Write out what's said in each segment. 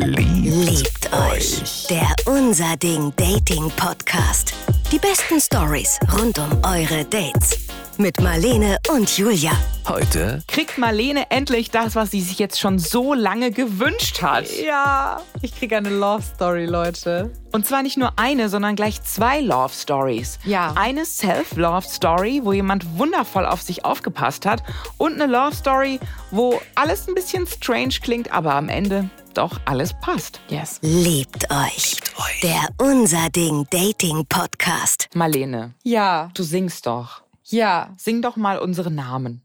Liebt euch. Der Unser Ding Dating Podcast. Die besten Stories rund um eure Dates. Mit Marlene und Julia. Heute kriegt Marlene endlich das, was sie sich jetzt schon so lange gewünscht hat. Ja, ich kriege eine Love Story, Leute. Und zwar nicht nur eine, sondern gleich zwei Love Stories. Ja. Eine Self-Love Story, wo jemand wundervoll auf sich aufgepasst hat. Und eine Love Story, wo alles ein bisschen strange klingt, aber am Ende doch alles passt. Yes. Liebt euch. Der Unser Ding Dating Podcast. Marlene. Ja. Du singst doch. Ja. Sing doch mal unsere Namen.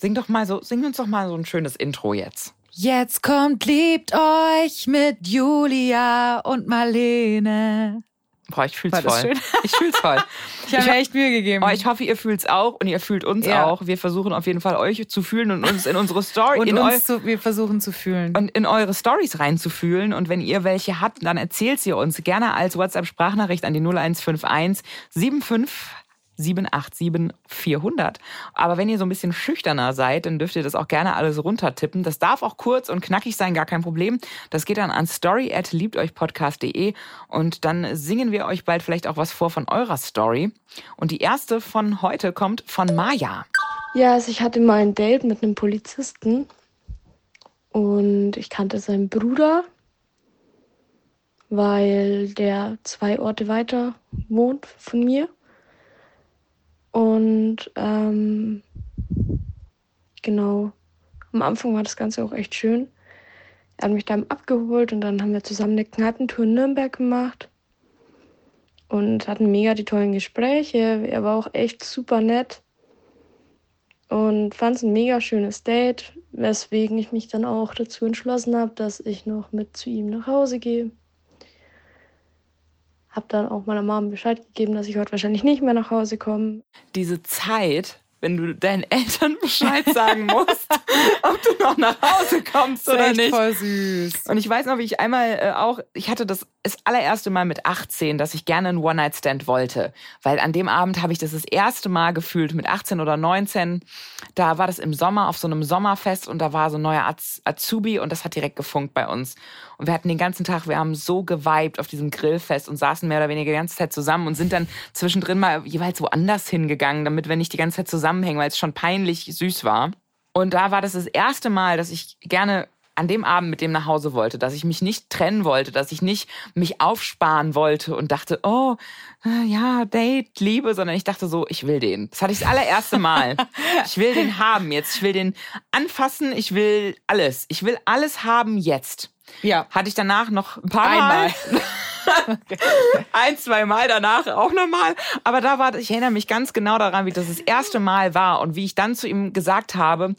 Sing doch mal so, sing uns doch mal so ein schönes Intro jetzt. Jetzt kommt Liebt euch mit Julia und Marlene. Boah, ich fühl's voll. schön? Ich fühl's voll. Ich habe mir echt Mühe gegeben. Oh, ich hoffe, ihr fühlt's auch und ihr fühlt uns Ja. auch. Wir versuchen auf jeden Fall euch zu fühlen und uns in unsere Story, und in, uns zu, wir versuchen zu fühlen. und in eure Stories reinzufühlen. Und wenn ihr welche habt, dann erzählt sie uns gerne als WhatsApp-Sprachnachricht an die 0151 75 787 400. Aber wenn ihr so ein bisschen schüchterner seid, dann dürft ihr das auch gerne alles runtertippen. Das darf auch kurz und knackig sein, gar kein Problem. Das geht dann an story at liebteuchpodcast.de und dann singen wir euch bald vielleicht auch was vor von eurer Story. Und die erste von heute kommt von Maja. Ja, also ich hatte mal ein Date mit einem Polizisten und ich kannte seinen Bruder, weil der zwei Orte weiter wohnt von mir. Und ähm, genau, am Anfang war das Ganze auch echt schön. Er hat mich dann abgeholt und dann haben wir zusammen eine Kneipentour in Nürnberg gemacht und hatten mega die tollen Gespräche. Er war auch echt super nett und fand es ein mega schönes Date, weswegen ich mich dann auch dazu entschlossen habe, dass ich noch mit zu ihm nach Hause gehe. Hab dann auch meiner Mom Bescheid gegeben, dass ich heute wahrscheinlich nicht mehr nach Hause komme. Diese Zeit, wenn du deinen Eltern Bescheid sagen musst, ob du noch nach Hause kommst Das ist oder echt nicht. voll süß. Und ich weiß noch, wie ich einmal äh, auch, ich hatte das das allererste Mal mit 18, dass ich gerne einen One-Night-Stand wollte. Weil an dem Abend habe ich das das erste Mal gefühlt, mit 18 oder 19. Da war das im Sommer auf so einem Sommerfest und da war so ein neuer Az Azubi und das hat direkt gefunkt bei uns. Und wir hatten den ganzen Tag, wir haben so geweibt auf diesem Grillfest und saßen mehr oder weniger die ganze Zeit zusammen und sind dann zwischendrin mal jeweils woanders hingegangen, damit wir nicht die ganze Zeit zusammenhängen, weil es schon peinlich süß war. Und da war das das erste Mal, dass ich gerne an dem Abend mit dem nach Hause wollte, dass ich mich nicht trennen wollte, dass ich nicht mich aufsparen wollte und dachte, oh, äh, ja, Date, Liebe, sondern ich dachte so, ich will den. Das hatte ich das allererste Mal. ich will den haben jetzt. Ich will den anfassen. Ich will alles. Ich will alles haben jetzt. Ja. Hatte ich danach noch ein paar Einmal. Mal. ein, zwei Mal danach auch nochmal. Aber da war, ich erinnere mich ganz genau daran, wie das das erste Mal war und wie ich dann zu ihm gesagt habe,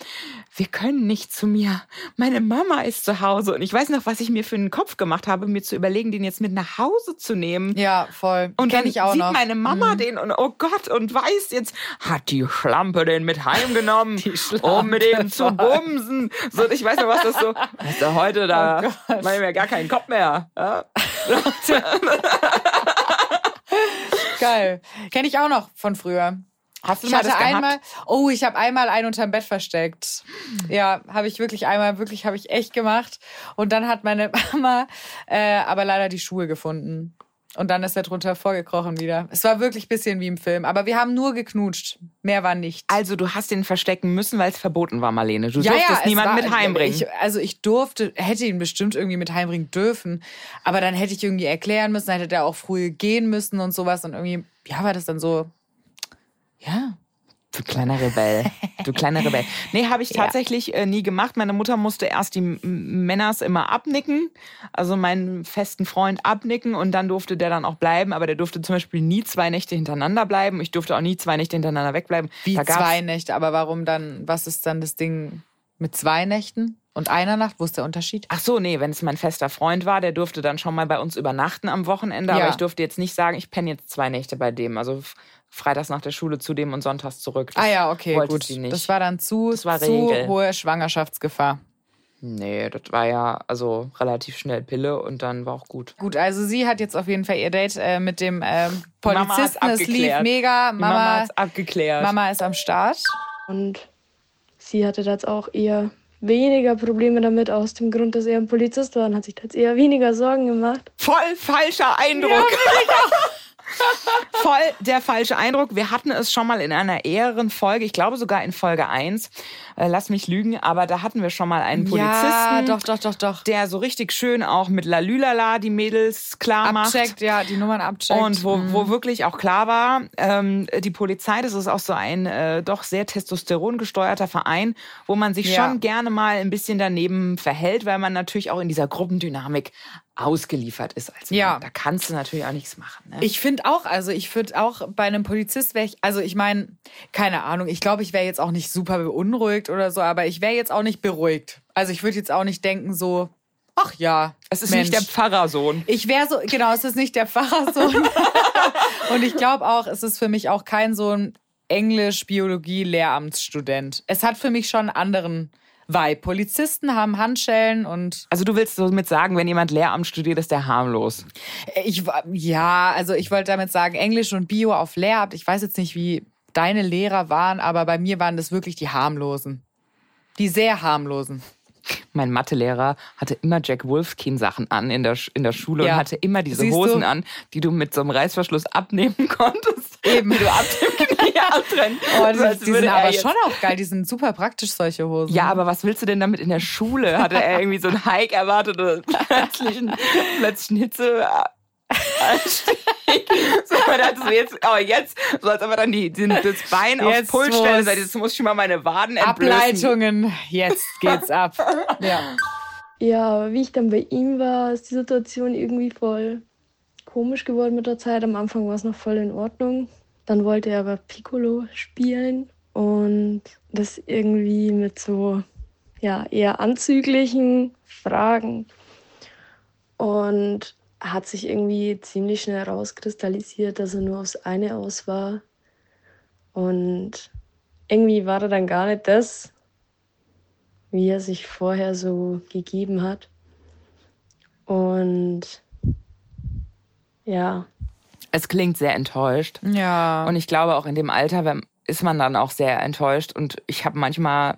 wir können nicht zu mir. Meine Mama ist zu Hause. Und ich weiß noch, was ich mir für einen Kopf gemacht habe, mir zu überlegen, den jetzt mit nach Hause zu nehmen. Ja, voll. Und Kenn dann ich auch sieht noch. Mhm. meine Mama den und oh Gott und weiß jetzt, hat die Schlampe den mit heimgenommen, um mit dem zu bumsen. So, ich weiß noch, was das so, weißt du, heute da, Oh Gott. meine ich mir gar keinen Kopf mehr. Ja? Geil. Kenne ich auch noch von früher. Hast du Ich mal hatte das gehabt? einmal, oh, ich habe einmal einen unterm Bett versteckt. Ja, habe ich wirklich einmal, wirklich habe ich echt gemacht. Und dann hat meine Mama äh, aber leider die Schuhe gefunden. Und dann ist er drunter vorgekrochen wieder. Es war wirklich ein bisschen wie im Film. Aber wir haben nur geknutscht. Mehr war nicht. Also du hast ihn verstecken müssen, weil es verboten war, Marlene. Du durftest es niemanden war- mit heimbringen. Ich, also ich durfte, hätte ihn bestimmt irgendwie mit heimbringen dürfen. Aber dann hätte ich irgendwie erklären müssen, dann hätte der auch früh gehen müssen und sowas. Und irgendwie, ja, war das dann so, ja. Du kleiner Rebell. Du kleiner Rebell. Nee, habe ich Ja. tatsächlich äh, nie gemacht. Meine Mutter musste erst die Männers immer abnicken, also meinen festen Freund abnicken und dann durfte der dann auch bleiben. Aber der durfte zum Beispiel nie zwei Nächte hintereinander bleiben. Ich durfte auch nie zwei Nächte hintereinander wegbleiben. Wie zwei Nächte, aber warum dann, was ist dann das Ding mit zwei Nächten und einer Nacht? Wo ist der Unterschied? Ach so, nee, wenn es mein fester Freund war, der durfte dann schon mal bei uns übernachten am Wochenende. Ja. Aber ich durfte jetzt nicht sagen, ich penne jetzt zwei Nächte bei dem. Also freitags nach der Schule zu dem und sonntags zurück. Das ah ja, okay, wollte gut. sie nicht. Das war dann zu, Das war zu Regel. hohe Schwangerschaftsgefahr. Nee, das war ja also relativ schnell Pille und dann war auch gut. Gut, also sie hat jetzt auf jeden Fall ihr Date äh, mit dem ähm, Polizisten. Es lief abgeklärt. mega. Mama, Mama, hat's abgeklärt. Mama ist am Start. Und sie hatte das auch eher weniger Probleme damit aus dem Grund, dass er ein Polizist war und hat sich jetzt eher weniger Sorgen gemacht. Voll falscher Eindruck. Ja, Voll der falsche Eindruck. Wir hatten es schon mal in einer eheren Folge, ich glaube sogar in Folge 1, äh, lass mich lügen, aber da hatten wir schon mal einen Polizisten. Ja, doch, doch, doch, doch. Der so richtig schön auch mit Lalülala die Mädels klar macht. Abcheckt, ja, die Nummern abcheckt. Und wo, mhm. wo wirklich auch klar war, ähm, die Polizei, das ist auch so ein äh, doch sehr testosterongesteuerter Verein, wo man sich ja. schon gerne mal ein bisschen daneben verhält, weil man natürlich auch in dieser Gruppendynamik ausgeliefert ist als Mann. Ja. Da kannst du natürlich auch nichts machen. Ne? Ich finde auch, also ich würde auch bei einem Polizist wäre ich, also ich meine, keine Ahnung, ich glaube, ich wäre jetzt auch nicht super beunruhigt oder so, aber ich wäre jetzt auch nicht beruhigt. Also ich würde jetzt auch nicht denken so, ach ja. Es ist Mensch. nicht der Pfarrersohn. Ich wäre so, genau, es ist nicht der Pfarrersohn. Und ich glaube auch, es ist für mich auch kein so ein Englisch-Biologie-Lehramtsstudent. Es hat für mich schon einen anderen weil Polizisten haben Handschellen und. Also du willst somit sagen, wenn jemand Lehramt studiert, ist der harmlos? Ich, ja, also ich wollte damit sagen, Englisch und Bio auf Lehramt. Ich weiß jetzt nicht, wie deine Lehrer waren, aber bei mir waren das wirklich die harmlosen. Die sehr harmlosen. Mein Mathelehrer hatte immer Jack Wolfskin-Sachen an in der, in der Schule ja. und hatte immer diese Siehst Hosen du? an, die du mit so einem Reißverschluss abnehmen konntest. Eben. Die du ab dem Knie abtrennen. Oh, die, die sind aber schon auch geil. Die sind super praktisch, solche Hosen. Ja, aber was willst du denn damit in der Schule? Hatte er irgendwie so einen Hike erwartet oder plötzlich einen, plötzlich einen Hitze so, dachte so jetzt, oh, jetzt, so als ob er dann die, die, das Bein jetzt aufs Pult stellen jetzt muss ich mal meine Waden entblößen. Ableitungen, jetzt geht's ab. ja. Ja, aber wie ich dann bei ihm war, ist die Situation irgendwie voll komisch geworden mit der Zeit. Am Anfang war es noch voll in Ordnung. Dann wollte er aber Piccolo spielen und das irgendwie mit so ja, eher anzüglichen Fragen. Und hat sich irgendwie ziemlich schnell rauskristallisiert, dass er nur aufs eine aus war. Und irgendwie war er dann gar nicht das, wie er sich vorher so gegeben hat. Und ja. Es klingt sehr enttäuscht. Ja. Und ich glaube, auch in dem Alter ist man dann auch sehr enttäuscht. Und ich habe manchmal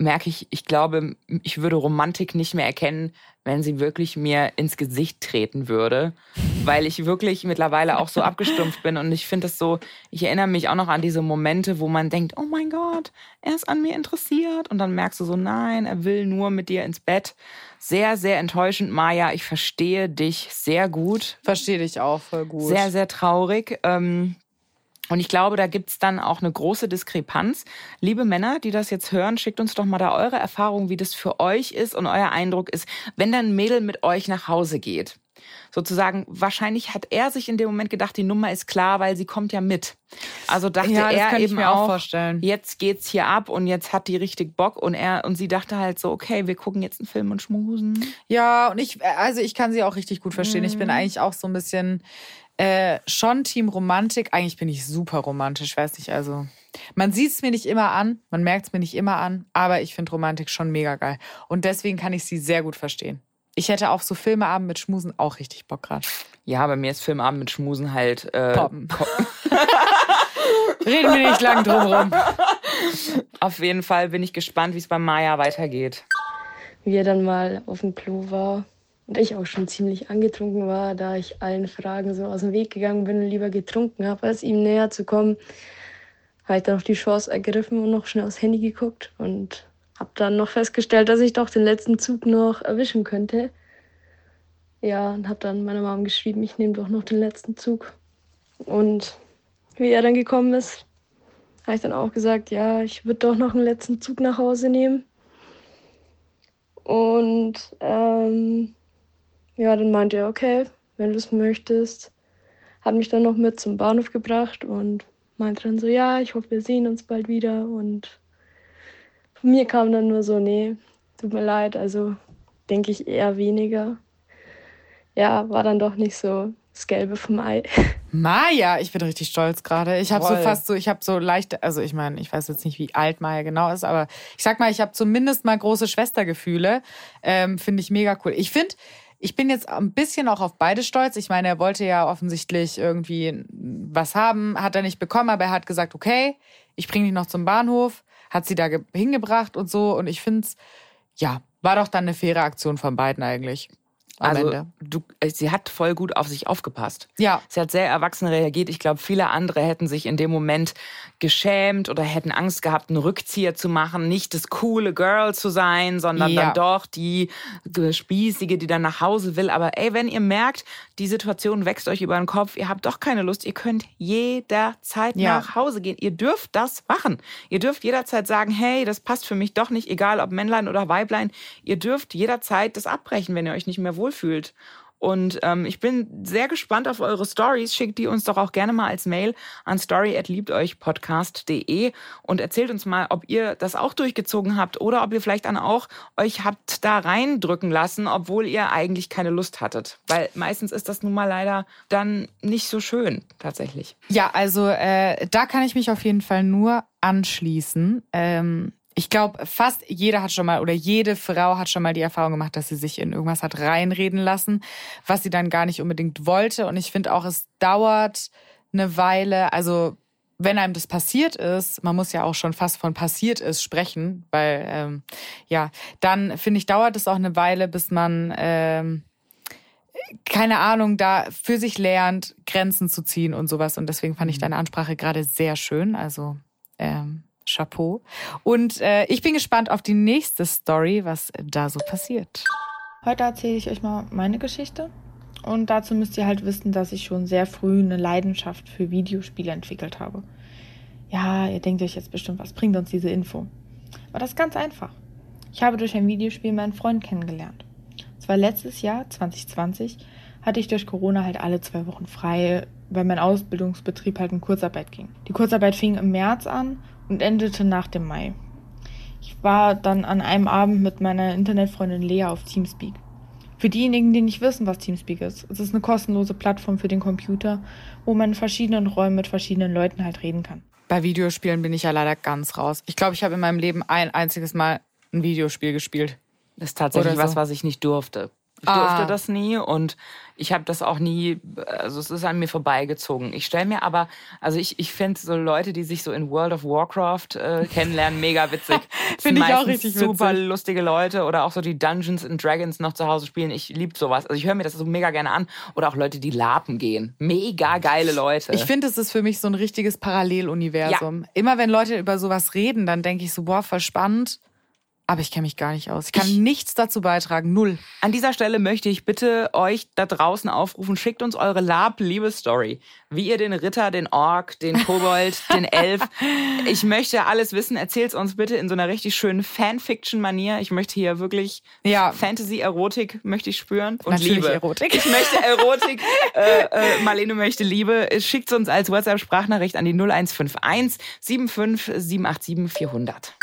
merke ich, ich glaube, ich würde Romantik nicht mehr erkennen, wenn sie wirklich mir ins Gesicht treten würde, weil ich wirklich mittlerweile auch so abgestumpft bin und ich finde es so, ich erinnere mich auch noch an diese Momente, wo man denkt, oh mein Gott, er ist an mir interessiert und dann merkst du so, nein, er will nur mit dir ins Bett. Sehr, sehr enttäuschend, Maja, ich verstehe dich sehr gut. Verstehe dich auch voll gut. Sehr, sehr traurig. Ähm, und ich glaube, da gibt's dann auch eine große Diskrepanz. Liebe Männer, die das jetzt hören, schickt uns doch mal da eure Erfahrung, wie das für euch ist und euer Eindruck ist, wenn dann ein Mädel mit euch nach Hause geht. Sozusagen, wahrscheinlich hat er sich in dem Moment gedacht, die Nummer ist klar, weil sie kommt ja mit. Also dachte ja, er eben auch, vorstellen. jetzt geht's hier ab und jetzt hat die richtig Bock und er und sie dachte halt so, okay, wir gucken jetzt einen Film und schmusen. Ja, und ich, also ich kann sie auch richtig gut verstehen. Mhm. Ich bin mhm. eigentlich auch so ein bisschen, äh, schon Team Romantik. Eigentlich bin ich super romantisch, weiß nicht, also. Man sieht es mir nicht immer an, man merkt es mir nicht immer an, aber ich finde Romantik schon mega geil. Und deswegen kann ich sie sehr gut verstehen. Ich hätte auf so Filmeabend mit Schmusen auch richtig Bock gerade. Ja, bei mir ist Filmeabend mit Schmusen halt. Äh, Poppen. Reden wir nicht lang drum rum. Auf jeden Fall bin ich gespannt, wie es bei Maya weitergeht. Wie er dann mal auf dem Klo war und ich auch schon ziemlich angetrunken war, da ich allen Fragen so aus dem Weg gegangen bin und lieber getrunken habe, als ihm näher zu kommen, habe ich dann noch die Chance ergriffen und noch schnell aufs Handy geguckt und habe dann noch festgestellt, dass ich doch den letzten Zug noch erwischen könnte. Ja, und habe dann meiner Mom geschrieben, ich nehme doch noch den letzten Zug. Und wie er dann gekommen ist, habe ich dann auch gesagt, ja, ich würde doch noch einen letzten Zug nach Hause nehmen. Und ähm, ja, dann meinte er, okay, wenn du es möchtest. Hat mich dann noch mit zum Bahnhof gebracht und meinte dann so, ja, ich hoffe, wir sehen uns bald wieder. Und von mir kam dann nur so, nee, tut mir leid, also denke ich eher weniger. Ja, war dann doch nicht so das Gelbe vom Ei. Maja, ich bin richtig stolz gerade. Ich habe so fast so, ich habe so leicht, also ich meine, ich weiß jetzt nicht, wie alt Maja genau ist, aber ich sag mal, ich habe zumindest mal große Schwestergefühle. Ähm, finde ich mega cool. Ich finde, ich bin jetzt ein bisschen auch auf beide stolz. Ich meine, er wollte ja offensichtlich irgendwie was haben, hat er nicht bekommen, aber er hat gesagt, okay, ich bringe dich noch zum Bahnhof. hat sie da hingebracht und so. Und ich finde es, ja, war doch dann eine faire Aktion von beiden eigentlich also du, äh, sie hat voll gut auf sich aufgepasst. Ja. Sie hat sehr erwachsen reagiert. Ich glaube, viele andere hätten sich in dem Moment geschämt oder hätten Angst gehabt, einen Rückzieher zu machen, nicht das coole Girl zu sein, sondern ja. dann doch die Spießige, die dann nach Hause will. Aber ey, wenn ihr merkt, die Situation wächst euch über den Kopf, ihr habt doch keine Lust, ihr könnt jederzeit ja. nach Hause gehen. Ihr dürft das machen. Ihr dürft jederzeit sagen, hey, das passt für mich doch nicht, egal ob Männlein oder Weiblein. Ihr dürft jederzeit das abbrechen, wenn ihr euch nicht mehr wohl wohlfühlt. Und ähm, ich bin sehr gespannt auf eure Stories. Schickt die uns doch auch gerne mal als Mail an story@liebteuchpodcast.de und erzählt uns mal, ob ihr das auch durchgezogen habt oder ob ihr vielleicht dann auch euch habt da reindrücken lassen, obwohl ihr eigentlich keine Lust hattet. Weil meistens ist das nun mal leider dann nicht so schön tatsächlich. Ja, also äh, da kann ich mich auf jeden Fall nur anschließen. Ähm ich glaube, fast jeder hat schon mal oder jede Frau hat schon mal die Erfahrung gemacht, dass sie sich in irgendwas hat reinreden lassen, was sie dann gar nicht unbedingt wollte. Und ich finde auch, es dauert eine Weile. Also wenn einem das passiert ist, man muss ja auch schon fast von passiert ist sprechen, weil ähm, ja, dann finde ich, dauert es auch eine Weile, bis man ähm, keine Ahnung, da für sich lernt, Grenzen zu ziehen und sowas. Und deswegen fand ich mhm. deine Ansprache gerade sehr schön. Also ähm, Chapeau. Und äh, ich bin gespannt auf die nächste Story, was da so passiert. Heute erzähle ich euch mal meine Geschichte. Und dazu müsst ihr halt wissen, dass ich schon sehr früh eine Leidenschaft für Videospiele entwickelt habe. Ja, ihr denkt euch jetzt bestimmt, was bringt uns diese Info? Aber das ist ganz einfach. Ich habe durch ein Videospiel meinen Freund kennengelernt. Zwar letztes Jahr, 2020, hatte ich durch Corona halt alle zwei Wochen frei, weil mein Ausbildungsbetrieb halt in Kurzarbeit ging. Die Kurzarbeit fing im März an und endete nach dem Mai. Ich war dann an einem Abend mit meiner Internetfreundin Lea auf Teamspeak. Für diejenigen, die nicht wissen, was Teamspeak ist, es ist eine kostenlose Plattform für den Computer, wo man in verschiedenen Räumen mit verschiedenen Leuten halt reden kann. Bei Videospielen bin ich ja leider ganz raus. Ich glaube, ich habe in meinem Leben ein einziges Mal ein Videospiel gespielt. Das ist tatsächlich so. was, was ich nicht durfte. Ich durfte ah. das nie und ich habe das auch nie, also es ist an mir vorbeigezogen. Ich stelle mir aber, also ich, ich finde so Leute, die sich so in World of Warcraft äh, kennenlernen, mega witzig. finde ich auch richtig super witzig. lustige Leute oder auch so die Dungeons and Dragons noch zu Hause spielen. Ich liebe sowas. Also ich höre mir das so mega gerne an. Oder auch Leute, die Lapen gehen. Mega geile Leute. Ich finde, es ist für mich so ein richtiges Paralleluniversum. Ja. Immer wenn Leute über sowas reden, dann denke ich so, boah, voll spannend. Aber ich kenne mich gar nicht aus. Ich kann ich, nichts dazu beitragen. Null. An dieser Stelle möchte ich bitte euch da draußen aufrufen, schickt uns eure Lab-Liebesstory. Wie ihr den Ritter, den Ork, den Kobold, den Elf. Ich möchte alles wissen. Erzählt uns bitte in so einer richtig schönen Fanfiction-Manier. Ich möchte hier wirklich ja. Fantasy-Erotik möchte ich spüren. Und Natürlich Liebe. Erotik. Ich möchte Erotik. äh, äh, Marlene möchte Liebe. Schickt uns als WhatsApp-Sprachnachricht an die 0151 75 787 400.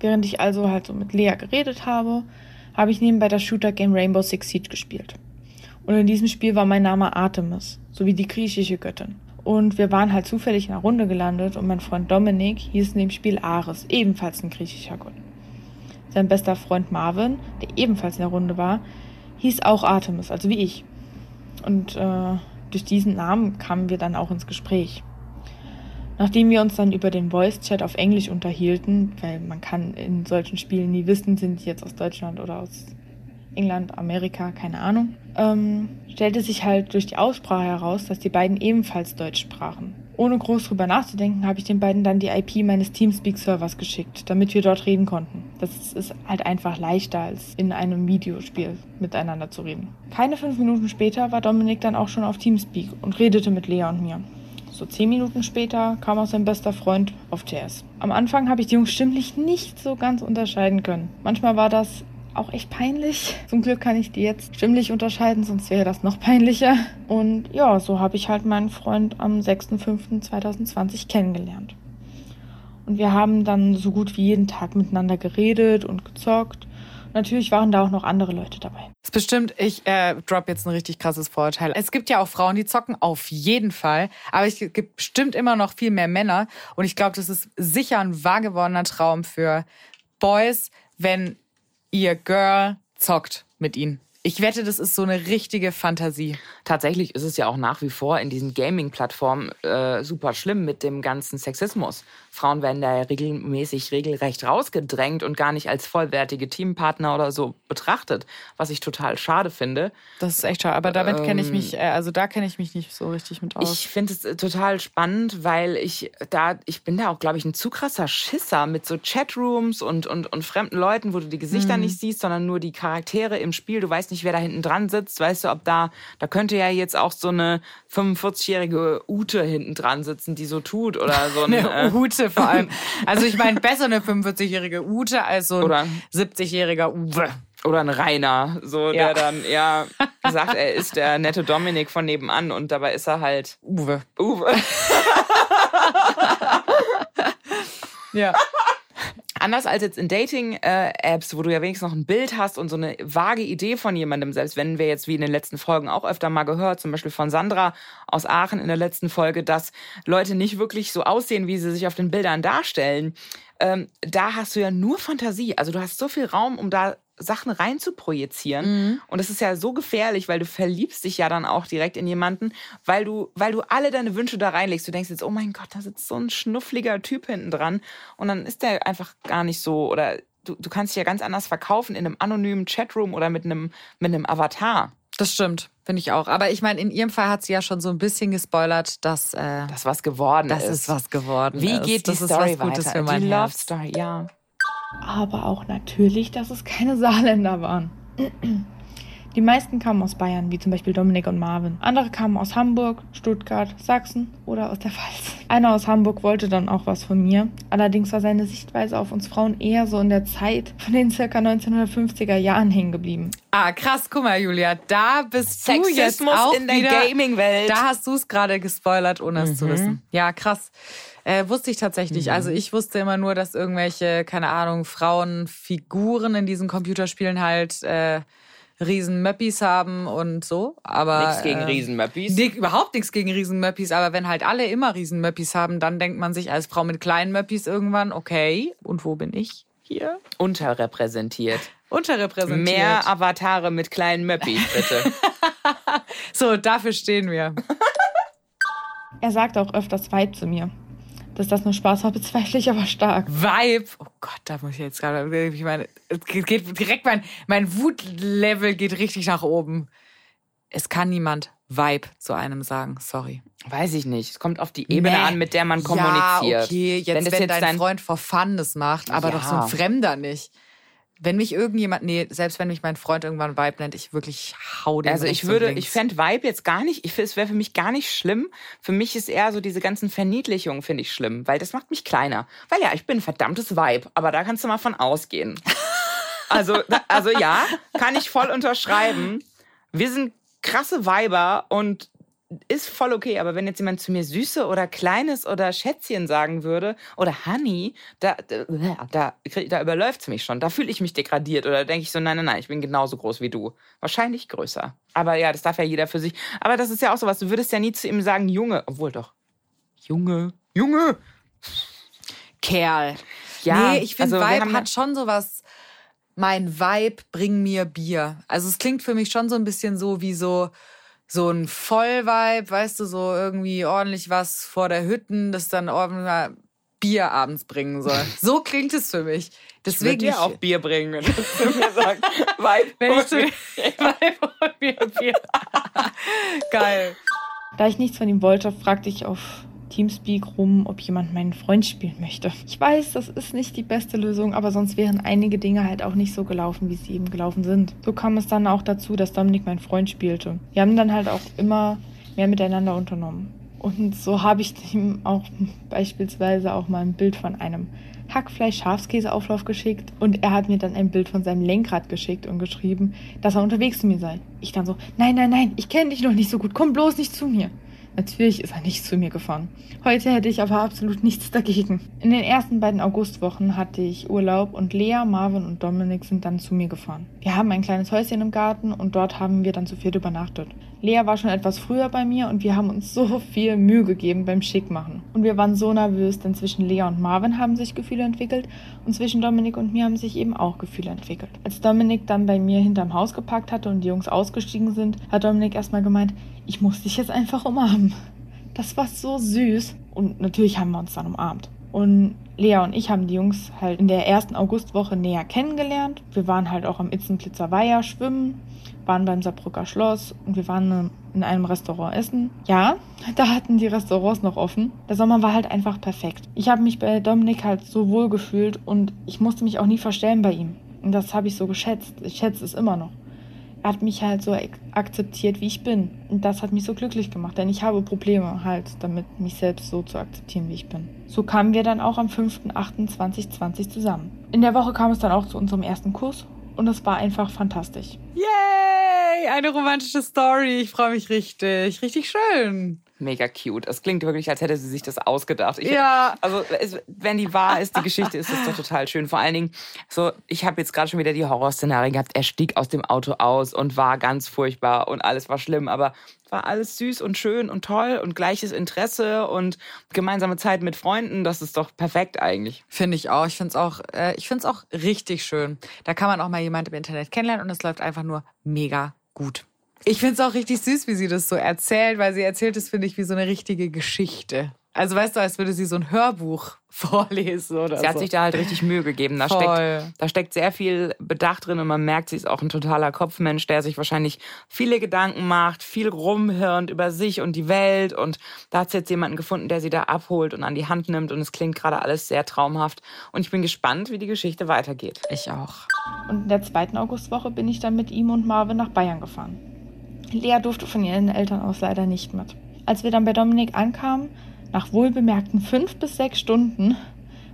Während ich also halt so mit Lea geredet habe, habe ich nebenbei das Shooter-Game Rainbow Six Siege gespielt. Und in diesem Spiel war mein Name Artemis, sowie die griechische Göttin. Und wir waren halt zufällig in einer Runde gelandet und mein Freund Dominik hieß in dem Spiel Ares, ebenfalls ein griechischer Gott. Sein bester Freund Marvin, der ebenfalls in der Runde war, hieß auch Artemis, also wie ich. Und äh, durch diesen Namen kamen wir dann auch ins Gespräch. Nachdem wir uns dann über den Voice-Chat auf Englisch unterhielten, weil man kann in solchen Spielen nie wissen, sind die jetzt aus Deutschland oder aus England, Amerika, keine Ahnung, ähm, stellte sich halt durch die Aussprache heraus, dass die beiden ebenfalls Deutsch sprachen. Ohne groß drüber nachzudenken, habe ich den beiden dann die IP meines Teamspeak-Servers geschickt, damit wir dort reden konnten. Das ist halt einfach leichter, als in einem Videospiel miteinander zu reden. Keine fünf Minuten später war Dominik dann auch schon auf Teamspeak und redete mit Lea und mir. So zehn Minuten später kam auch sein bester Freund auf TS. Am Anfang habe ich die Jungs stimmlich nicht so ganz unterscheiden können. Manchmal war das auch echt peinlich. Zum Glück kann ich die jetzt stimmlich unterscheiden, sonst wäre das noch peinlicher. Und ja, so habe ich halt meinen Freund am 6.5.2020 kennengelernt. Und wir haben dann so gut wie jeden Tag miteinander geredet und gezockt natürlich waren da auch noch andere Leute dabei. Das ist bestimmt, ich äh, drop jetzt ein richtig krasses Vorurteil. Es gibt ja auch Frauen, die zocken, auf jeden Fall. Aber es gibt bestimmt immer noch viel mehr Männer. Und ich glaube, das ist sicher ein wahr gewordener Traum für Boys, wenn ihr Girl zockt mit ihnen. Ich wette, das ist so eine richtige Fantasie. Tatsächlich ist es ja auch nach wie vor in diesen Gaming-Plattformen äh, super schlimm mit dem ganzen Sexismus. Frauen werden da ja regelmäßig regelrecht rausgedrängt und gar nicht als vollwertige Teampartner oder so betrachtet, was ich total schade finde. Das ist echt schade. Aber damit kenne ich mich, Ähm, äh, also da kenne ich mich nicht so richtig mit aus. Ich finde es äh, total spannend, weil ich da, ich bin da auch, glaube ich, ein zu krasser Schisser mit so Chatrooms und, und, und fremden Leuten, wo du die Gesichter Mhm. nicht siehst, sondern nur die Charaktere im Spiel. Du weißt nicht, wer da hinten dran sitzt. Weißt du, ob da, da könnte ja jetzt auch so eine 45-jährige Ute hinten dran sitzen, die so tut oder so ein, eine äh, Ute vor allem. Also ich meine, besser eine 45-jährige Ute als so ein Oder- 70-jähriger Uwe. oder ein Rainer, so Ja. der dann ja sagt, er ist der nette Dominik von nebenan und dabei ist er halt Uwe. Uwe. Ja. Anders als jetzt in Dating-Apps, wo du ja wenigstens noch ein Bild hast und so eine vage Idee von jemandem, selbst wenn wir jetzt wie in den letzten Folgen auch öfter mal gehört, zum Beispiel von Sandra aus Aachen in der letzten Folge, dass Leute nicht wirklich so aussehen, wie sie sich auf den Bildern darstellen. Ähm, da hast du ja nur Fantasie. Also du hast so viel Raum, um da Sachen rein zu projizieren. Und das ist ja so gefährlich, weil du verliebst dich ja dann auch direkt in jemanden, weil du, weil du alle deine Wünsche da reinlegst. Du denkst jetzt, oh mein Gott, da sitzt so ein schnuffliger Typ hinten dran. Und dann ist der einfach gar nicht so, oder du, du kannst dich ja ganz anders verkaufen in einem anonymen Chatroom oder mit einem, mit einem Avatar. Das stimmt, finde ich auch. Aber ich meine, in ihrem Fall hat sie ja schon so ein bisschen gespoilert, dass äh, Das was geworden das ist. ist was geworden Wie ist. geht die das Story ist was Gutes weiter? für mein die Love. Story, ja. Aber auch natürlich, dass es keine Saarländer waren. Die meisten kamen aus Bayern, wie zum Beispiel Dominik und Marvin. Andere kamen aus Hamburg, Stuttgart, Sachsen oder aus der Pfalz. Einer aus Hamburg wollte dann auch was von mir. Allerdings war seine Sichtweise auf uns Frauen eher so in der Zeit von den circa 1950er Jahren hängen geblieben. Ah, krass, guck mal, Julia, da bist du jetzt Sexismus auch in der Gaming-Welt. Da hast du es gerade gespoilert, ohne es zu wissen. Ja, krass. Äh, wusste ich tatsächlich. Also ich wusste immer nur, dass irgendwelche, keine Ahnung, Frauenfiguren in diesen Computerspielen halt äh, riesen Möppis haben und so. Aber Nichts gegen äh, Riesenmöppis. Nee, überhaupt nichts gegen Riesenmöppis, aber wenn halt alle immer Riesenmöppis haben, dann denkt man sich als Frau mit kleinen Möppis irgendwann, okay, und wo bin ich hier? Unterrepräsentiert. Unterrepräsentiert. Mehr Avatare mit kleinen Möppis, bitte. so, dafür stehen wir. Er sagte auch öfters Vibe zu mir. Dass das nur Spaß war, bezweifle ich aber stark. Vibe. Oh Gott, da muss ich jetzt gerade. Ich meine, es geht direkt mein, mein Wutlevel geht richtig nach oben. Es kann niemand Vibe zu einem sagen. Sorry. Weiß ich nicht. Es kommt auf die Ebene Nee. an, mit der man kommuniziert. Ja, okay, jetzt, Wenn wenn, jetzt dein, dein- Freund for fun das macht, aber Ja. doch so ein Fremder nicht. Wenn mich irgendjemand, nee, selbst wenn mich mein Freund irgendwann Vibe nennt, ich wirklich hau den Also ich würde, ich fände Vibe jetzt gar nicht, ich, es wäre für mich gar nicht schlimm. Für mich ist eher so diese ganzen Verniedlichungen finde ich schlimm, weil das macht mich kleiner. Weil ja, ich bin ein verdammtes Vibe, aber da kannst du mal von ausgehen. Also, also ja, kann ich voll unterschreiben. Wir sind krasse Weiber und ist voll okay, aber wenn jetzt jemand zu mir Süße oder Kleines oder Schätzchen sagen würde oder Honey, da, da, da, überläuft es mich schon. Da fühle ich mich degradiert oder denke ich so, nein, nein, nein, ich bin genauso groß wie du. Wahrscheinlich größer. Aber ja, das darf ja jeder für sich. Aber das ist ja auch sowas, du würdest ja nie zu ihm sagen, Junge, obwohl doch. Junge, Junge. Kerl. Ja, nee, ich finde, also Vibe hat schon sowas. Mein Vibe, bring mir Bier. Also es klingt für mich schon so ein bisschen so wie so so ein Vollvibe, weißt du, so irgendwie ordentlich was vor der Hütten, das dann ordentlich mal Bier abends bringen soll. So klingt es für mich. Ich würde Deswegen dir auch Bier bringen, wenn du zu mir sagst, Vibe. wenn ich zu und mir Bier. Geil. Da ich nichts von ihm wollte, fragte ich auf Teamspeak rum, ob jemand meinen Freund spielen möchte. Ich weiß, das ist nicht die beste Lösung, aber sonst wären einige Dinge halt auch nicht so gelaufen, wie sie eben gelaufen sind. So kam es dann auch dazu, dass Dominik meinen Freund spielte. Wir haben dann halt auch immer mehr miteinander unternommen. Und so habe ich ihm auch beispielsweise auch mal ein Bild von einem Hackfleisch-Schafskäseauflauf geschickt und er hat mir dann ein Bild von seinem Lenkrad geschickt und geschrieben, dass er unterwegs zu mir sei. Ich dann so, nein, nein, nein, ich kenne dich noch nicht so gut, komm bloß nicht zu mir. Natürlich ist er nicht zu mir gefahren. Heute hätte ich aber absolut nichts dagegen. In den ersten beiden Augustwochen hatte ich Urlaub und Lea, Marvin und Dominik sind dann zu mir gefahren. Wir haben ein kleines Häuschen im Garten und dort haben wir dann zu viert übernachtet. Lea war schon etwas früher bei mir und wir haben uns so viel Mühe gegeben beim Schickmachen. Und wir waren so nervös, denn zwischen Lea und Marvin haben sich Gefühle entwickelt und zwischen Dominik und mir haben sich eben auch Gefühle entwickelt. Als Dominik dann bei mir hinterm Haus geparkt hatte und die Jungs ausgestiegen sind, hat Dominik erstmal gemeint, ich muss dich jetzt einfach umarmen. Das war so süß. Und natürlich haben wir uns dann umarmt. Und Lea und ich haben die Jungs halt in der ersten Augustwoche näher kennengelernt. Wir waren halt auch am Itzenplitzer Weiher schwimmen, waren beim Saarbrücker Schloss und wir waren in einem Restaurant essen. Ja, da hatten die Restaurants noch offen. Der Sommer war halt einfach perfekt. Ich habe mich bei Dominik halt so wohl gefühlt und ich musste mich auch nie verstellen bei ihm. Und das habe ich so geschätzt. Ich schätze es immer noch hat mich halt so akzeptiert, wie ich bin. Und das hat mich so glücklich gemacht, denn ich habe Probleme halt damit, mich selbst so zu akzeptieren, wie ich bin. So kamen wir dann auch am 5.8.2020 zusammen. In der Woche kam es dann auch zu unserem ersten Kurs und es war einfach fantastisch. Yay! Eine romantische Story. Ich freue mich richtig. Richtig schön mega cute. Es klingt wirklich, als hätte sie sich das ausgedacht. Ich, ja. Also es, wenn die wahr ist, die Geschichte ist das doch total schön. Vor allen Dingen, so ich habe jetzt gerade schon wieder die Horrorszenarien gehabt. Er stieg aus dem Auto aus und war ganz furchtbar und alles war schlimm, aber war alles süß und schön und toll und gleiches Interesse und gemeinsame Zeit mit Freunden. Das ist doch perfekt eigentlich. Finde ich auch. Ich finde es auch, äh, ich finde es auch richtig schön. Da kann man auch mal jemand im Internet kennenlernen und es läuft einfach nur mega gut. Ich finde es auch richtig süß, wie sie das so erzählt, weil sie erzählt es, finde ich, wie so eine richtige Geschichte. Also weißt du, als würde sie so ein Hörbuch vorlesen oder Sie so. hat sich da halt richtig Mühe gegeben. Da steckt, da steckt sehr viel Bedacht drin und man merkt, sie ist auch ein totaler Kopfmensch, der sich wahrscheinlich viele Gedanken macht, viel rumhirnt über sich und die Welt. Und da hat sie jetzt jemanden gefunden, der sie da abholt und an die Hand nimmt. Und es klingt gerade alles sehr traumhaft. Und ich bin gespannt, wie die Geschichte weitergeht. Ich auch. Und in der zweiten Augustwoche bin ich dann mit ihm und Marvin nach Bayern gefahren. Lea durfte von ihren Eltern aus leider nicht mit. Als wir dann bei Dominik ankamen, nach wohlbemerkten fünf bis sechs Stunden,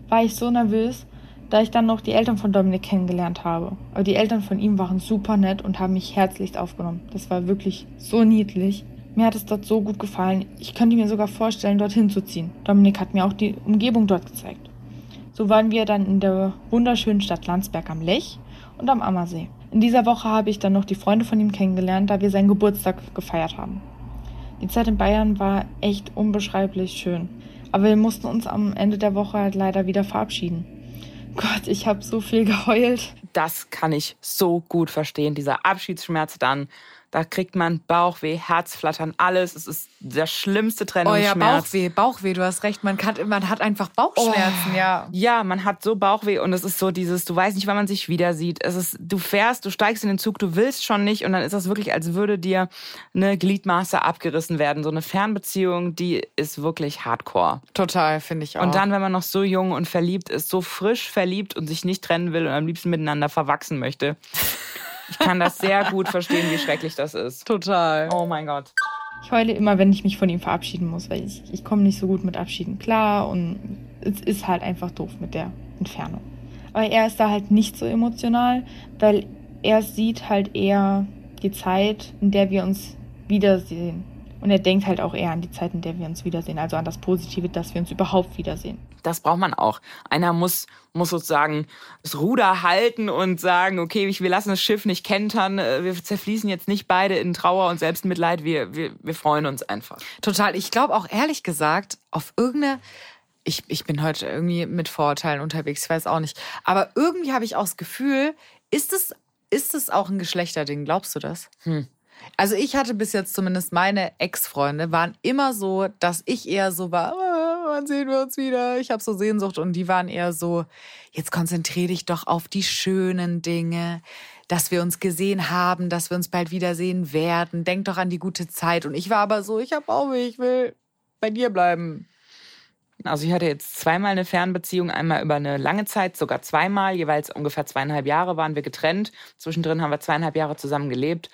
war ich so nervös, da ich dann noch die Eltern von Dominik kennengelernt habe. Aber die Eltern von ihm waren super nett und haben mich herzlichst aufgenommen. Das war wirklich so niedlich. Mir hat es dort so gut gefallen. Ich könnte mir sogar vorstellen, dorthin zu ziehen. Dominik hat mir auch die Umgebung dort gezeigt. So waren wir dann in der wunderschönen Stadt Landsberg am Lech und am Ammersee. In dieser Woche habe ich dann noch die Freunde von ihm kennengelernt, da wir seinen Geburtstag gefeiert haben. Die Zeit in Bayern war echt unbeschreiblich schön. Aber wir mussten uns am Ende der Woche halt leider wieder verabschieden. Gott, ich habe so viel geheult. Das kann ich so gut verstehen. Dieser Abschiedsschmerz dann da kriegt man Bauchweh, Herzflattern, alles. Es ist der schlimmste Trennungsschmerz. Oh ja, Bauchweh, Bauchweh, du hast recht. Man, kann, man hat einfach Bauchschmerzen, oh. ja. Ja, man hat so Bauchweh und es ist so dieses, du weißt nicht, wann man sich wieder sieht. Es ist, du fährst, du steigst in den Zug, du willst schon nicht und dann ist das wirklich, als würde dir eine Gliedmaße abgerissen werden. So eine Fernbeziehung, die ist wirklich hardcore. Total, finde ich auch. Und dann, wenn man noch so jung und verliebt ist, so frisch verliebt und sich nicht trennen will und am liebsten miteinander verwachsen möchte. Ich kann das sehr gut verstehen, wie schrecklich das ist. Total. Oh mein Gott. Ich heule immer, wenn ich mich von ihm verabschieden muss, weil ich, ich komme nicht so gut mit Abschieden klar und es ist halt einfach doof mit der Entfernung. Aber er ist da halt nicht so emotional, weil er sieht halt eher die Zeit, in der wir uns wiedersehen. Und er denkt halt auch eher an die Zeit, in der wir uns wiedersehen, also an das Positive, dass wir uns überhaupt wiedersehen. Das braucht man auch. Einer muss, muss sozusagen das Ruder halten und sagen, okay, wir lassen das Schiff nicht kentern, äh, wir zerfließen jetzt nicht beide in Trauer und Selbstmitleid, wir, wir, wir freuen uns einfach. Total. Ich glaube auch ehrlich gesagt, auf irgendeine ich, ich bin heute irgendwie mit Vorurteilen unterwegs, ich weiß auch nicht. Aber irgendwie habe ich auch das Gefühl, ist es, ist es auch ein Geschlechterding? Glaubst du das? Hm. Also ich hatte bis jetzt zumindest meine Ex-Freunde waren immer so, dass ich eher so war, oh, wann sehen wir uns wieder? Ich habe so Sehnsucht und die waren eher so, jetzt konzentriere dich doch auf die schönen Dinge, dass wir uns gesehen haben, dass wir uns bald wiedersehen werden. Denk doch an die gute Zeit. Und ich war aber so, ich habe auch, ich will bei dir bleiben. Also ich hatte jetzt zweimal eine Fernbeziehung, einmal über eine lange Zeit, sogar zweimal, jeweils ungefähr zweieinhalb Jahre waren wir getrennt. Zwischendrin haben wir zweieinhalb Jahre zusammen gelebt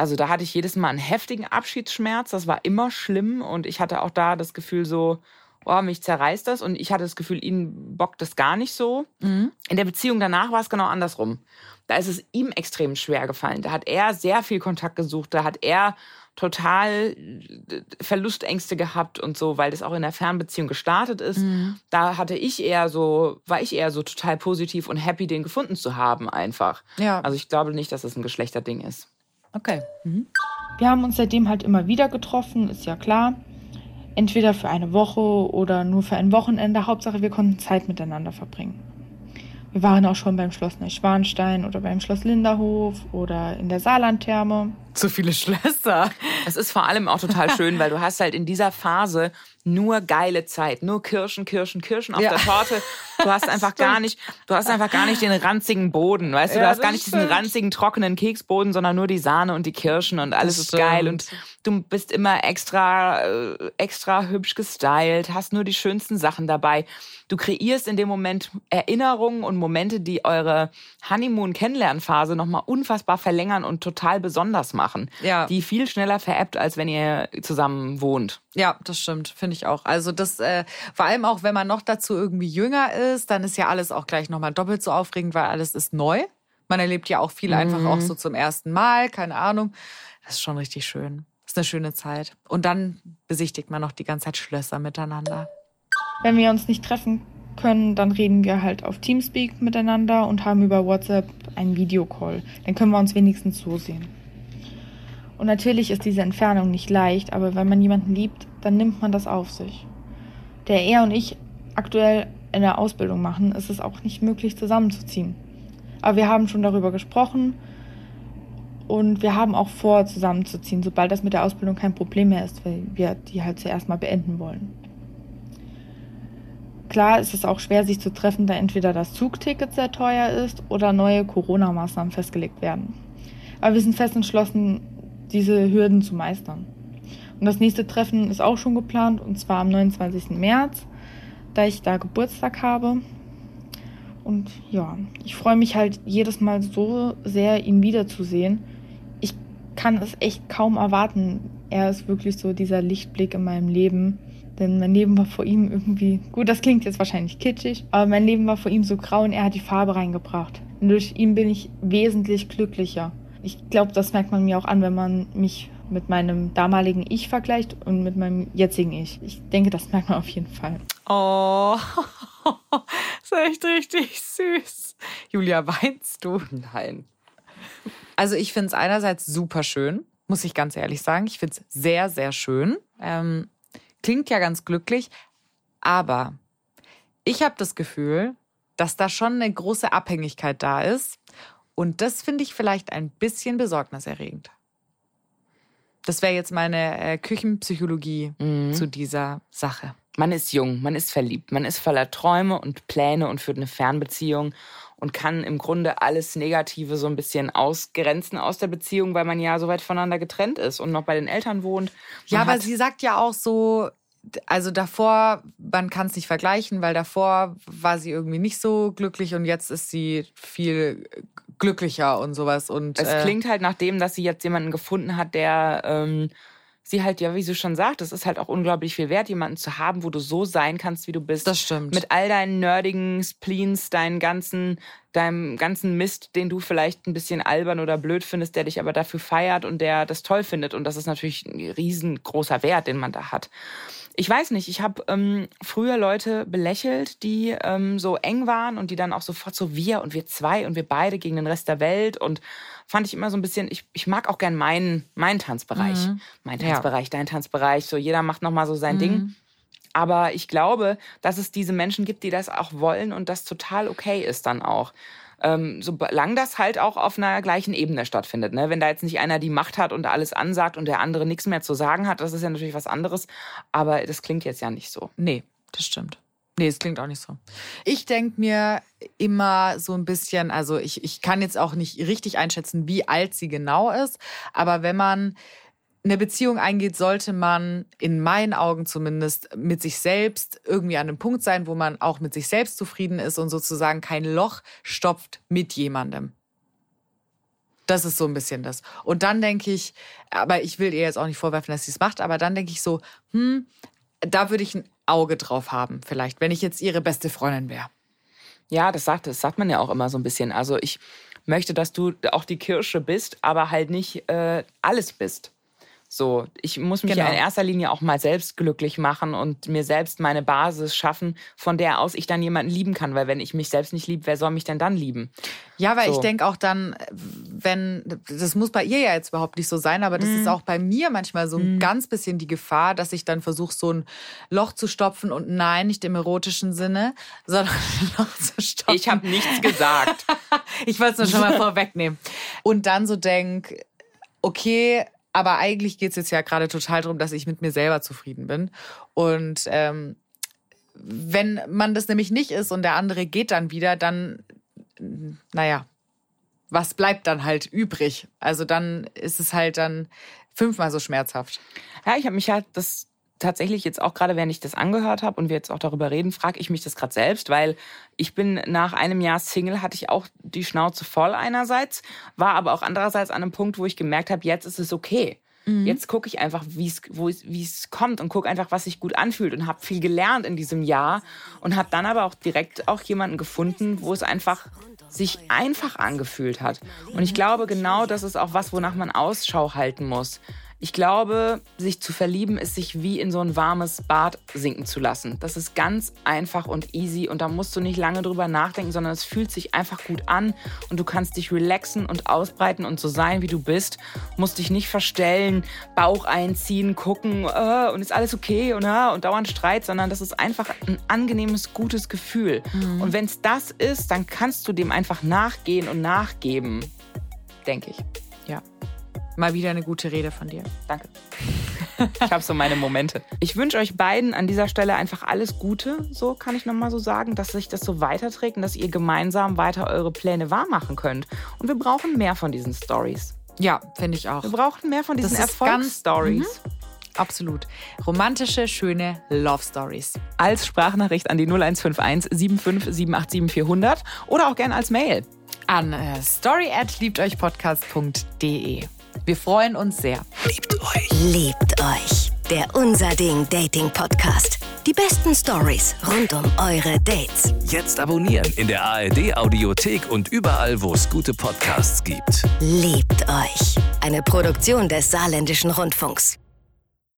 also da hatte ich jedes Mal einen heftigen Abschiedsschmerz. Das war immer schlimm und ich hatte auch da das Gefühl so, oh, mich zerreißt das und ich hatte das Gefühl, ihn bockt das gar nicht so. Mhm. In der Beziehung danach war es genau andersrum. Da ist es ihm extrem schwer gefallen. Da hat er sehr viel Kontakt gesucht. Da hat er total äh, Verlustängste gehabt und so, weil das auch in der Fernbeziehung gestartet ist. Mhm. Da hatte ich eher so, war ich eher so total positiv und happy, den gefunden zu haben einfach. Ja. Also ich glaube nicht, dass es ein Geschlechterding ist. Okay. Mhm. Wir haben uns seitdem halt immer wieder getroffen, ist ja klar. Entweder für eine Woche oder nur für ein Wochenende. Hauptsache, wir konnten Zeit miteinander verbringen. Wir waren auch schon beim Schloss Neuschwanstein oder beim Schloss Linderhof oder in der Saarlandtherme. Zu viele Schlösser. Es ist vor allem auch total schön, weil du hast halt in dieser Phase nur geile Zeit, nur Kirschen, Kirschen, Kirschen auf ja. der Torte. Du hast einfach gar nicht, du hast einfach gar nicht den ranzigen Boden, weißt du, ja, du hast gar nicht stimmt. diesen ranzigen trockenen Keksboden, sondern nur die Sahne und die Kirschen und alles das ist stimmt. geil und du bist immer extra äh, extra hübsch gestylt, hast nur die schönsten Sachen dabei. Du kreierst in dem Moment Erinnerungen und Momente, die eure Honeymoon Kennenlernphase noch mal unfassbar verlängern und total besonders machen. Ja. Die viel schneller veräppt, als wenn ihr zusammen wohnt. Ja, das stimmt, finde ich auch. Also das, äh, vor allem auch, wenn man noch dazu irgendwie jünger ist, dann ist ja alles auch gleich nochmal doppelt so aufregend, weil alles ist neu. Man erlebt ja auch viel mhm. einfach auch so zum ersten Mal, keine Ahnung. Das ist schon richtig schön. Das ist eine schöne Zeit. Und dann besichtigt man noch die ganze Zeit Schlösser miteinander. Wenn wir uns nicht treffen können, dann reden wir halt auf Teamspeak miteinander und haben über WhatsApp einen Videocall. Dann können wir uns wenigstens so sehen. Und natürlich ist diese Entfernung nicht leicht, aber wenn man jemanden liebt, dann nimmt man das auf sich. Der er und ich aktuell in der Ausbildung machen, ist es auch nicht möglich zusammenzuziehen. Aber wir haben schon darüber gesprochen und wir haben auch vor, zusammenzuziehen, sobald das mit der Ausbildung kein Problem mehr ist, weil wir die halt zuerst mal beenden wollen. Klar ist es auch schwer, sich zu treffen, da entweder das Zugticket sehr teuer ist oder neue Corona-Maßnahmen festgelegt werden. Aber wir sind fest entschlossen, diese Hürden zu meistern. Und das nächste Treffen ist auch schon geplant, und zwar am 29. März, da ich da Geburtstag habe. Und ja, ich freue mich halt jedes Mal so sehr, ihn wiederzusehen. Ich kann es echt kaum erwarten. Er ist wirklich so dieser Lichtblick in meinem Leben. Denn mein Leben war vor ihm irgendwie, gut, das klingt jetzt wahrscheinlich kitschig, aber mein Leben war vor ihm so grau und er hat die Farbe reingebracht. Und durch ihn bin ich wesentlich glücklicher. Ich glaube, das merkt man mir auch an, wenn man mich mit meinem damaligen Ich vergleicht und mit meinem jetzigen Ich. Ich denke, das merkt man auf jeden Fall. Oh, das ist echt richtig süß. Julia, weinst du? Nein. Also ich finde es einerseits super schön, muss ich ganz ehrlich sagen. Ich finde es sehr, sehr schön. Ähm, klingt ja ganz glücklich, aber ich habe das Gefühl, dass da schon eine große Abhängigkeit da ist und das finde ich vielleicht ein bisschen besorgniserregend. Das wäre jetzt meine äh, Küchenpsychologie mhm. zu dieser Sache. Man ist jung, man ist verliebt, man ist voller Träume und Pläne und führt eine Fernbeziehung und kann im Grunde alles Negative so ein bisschen ausgrenzen aus der Beziehung, weil man ja so weit voneinander getrennt ist und noch bei den Eltern wohnt. Man ja, aber sie sagt ja auch so, also davor, man kann es nicht vergleichen, weil davor war sie irgendwie nicht so glücklich und jetzt ist sie viel glücklicher und sowas. Und, es äh, klingt halt nach dem, dass sie jetzt jemanden gefunden hat, der ähm, sie halt, ja, wie sie schon sagt, es ist halt auch unglaublich viel wert, jemanden zu haben, wo du so sein kannst, wie du bist. Das stimmt. Mit all deinen nerdigen Spleens, deinen ganzen, deinem ganzen Mist, den du vielleicht ein bisschen albern oder blöd findest, der dich aber dafür feiert und der das toll findet. Und das ist natürlich ein riesengroßer Wert, den man da hat. Ich weiß nicht, ich habe ähm, früher Leute belächelt, die ähm, so eng waren und die dann auch sofort so wir und wir zwei und wir beide gegen den Rest der Welt und fand ich immer so ein bisschen, ich, ich mag auch gern meinen, meinen Tanzbereich. Mhm. Mein Tanzbereich, ja. dein Tanzbereich, so jeder macht nochmal so sein mhm. Ding. Aber ich glaube, dass es diese Menschen gibt, die das auch wollen und das total okay ist dann auch ähm, solange das halt auch auf einer gleichen Ebene stattfindet. Ne? Wenn da jetzt nicht einer die Macht hat und alles ansagt und der andere nichts mehr zu sagen hat, das ist ja natürlich was anderes. Aber das klingt jetzt ja nicht so. Nee, das stimmt. Nee, es klingt auch nicht so. Ich denke mir immer so ein bisschen, also ich, ich kann jetzt auch nicht richtig einschätzen, wie alt sie genau ist, aber wenn man eine Beziehung eingeht, sollte man in meinen Augen zumindest mit sich selbst irgendwie an einem Punkt sein, wo man auch mit sich selbst zufrieden ist und sozusagen kein Loch stopft mit jemandem. Das ist so ein bisschen das. Und dann denke ich, aber ich will ihr jetzt auch nicht vorwerfen, dass sie es macht, aber dann denke ich so, hm, da würde ich ein Auge drauf haben, vielleicht, wenn ich jetzt ihre beste Freundin wäre. Ja, das sagt, das sagt man ja auch immer so ein bisschen. Also ich möchte, dass du auch die Kirsche bist, aber halt nicht äh, alles bist So, ich muss mich Genau. ja in erster Linie auch mal selbst glücklich machen und mir selbst meine Basis schaffen, von der aus ich dann jemanden lieben kann. Weil wenn ich mich selbst nicht liebe, wer soll mich denn dann lieben? Ja, weil So. ich denke auch dann, wenn, das muss bei ihr ja jetzt überhaupt nicht so sein, aber das Mhm. ist auch bei mir manchmal so ein ganz bisschen die Gefahr, dass ich dann versuche, so ein Loch zu stopfen und nein, nicht im erotischen Sinne, sondern ein Loch zu stopfen. Ich habe nichts gesagt. Ich wollte es nur schon mal vorwegnehmen. Und dann so denk, okay, aber eigentlich geht es jetzt ja gerade total darum, dass ich mit mir selber zufrieden bin. Und ähm, wenn man das nämlich nicht ist und der andere geht dann wieder, dann, naja, was bleibt dann halt übrig? Also dann ist es halt dann fünfmal so schmerzhaft. Ja, ich habe mich halt das tatsächlich jetzt auch gerade, während ich das angehört habe und wir jetzt auch darüber reden, frage ich mich das gerade selbst, weil ich bin nach einem Jahr Single, hatte ich auch die Schnauze voll einerseits, war aber auch andererseits an einem Punkt, wo ich gemerkt habe, jetzt ist es okay. Jetzt gucke ich einfach, wie es kommt und gucke einfach, was sich gut anfühlt und habe viel gelernt in diesem Jahr und habe dann aber auch direkt auch jemanden gefunden, wo es einfach sich einfach angefühlt hat. Und ich glaube, genau das ist auch was, wonach man Ausschau halten muss. Ich glaube, sich zu verlieben ist sich wie in so ein warmes Bad sinken zu lassen. Das ist ganz einfach und easy und da musst du nicht lange drüber nachdenken, sondern es fühlt sich einfach gut an und du kannst dich relaxen und ausbreiten und so sein, wie du bist. Musst dich nicht verstellen, Bauch einziehen, gucken äh, und ist alles okay und, äh, und dauernd Streit, sondern das ist einfach ein angenehmes, gutes Gefühl. Und wenn es das ist, dann kannst du dem einfach nachgehen und nachgeben, denke ich. Ja. Mal wieder eine gute Rede von dir. Danke. Ich habe so meine Momente. Ich wünsche euch beiden an dieser Stelle einfach alles Gute, so kann ich nochmal so sagen, dass sich das so weiterträgt und dass ihr gemeinsam weiter eure Pläne wahr machen könnt. Und wir brauchen mehr von diesen Stories. Ja, finde ich auch. Wir brauchen mehr von diesen Erfolgsstories. Absolut. Romantische, schöne Love Stories. Als Sprachnachricht an die 0151 75 787 400 oder auch gerne als Mail. An äh, story at liebteuchpodcast.de. Wir freuen uns sehr. Liebt euch. Der Unser Ding Dating Podcast. Die besten Stories rund um eure Dates. Jetzt abonnieren in der ARD Audiothek und überall, wo es gute Podcasts gibt. Liebt euch. Eine Produktion des Saarländischen Rundfunks.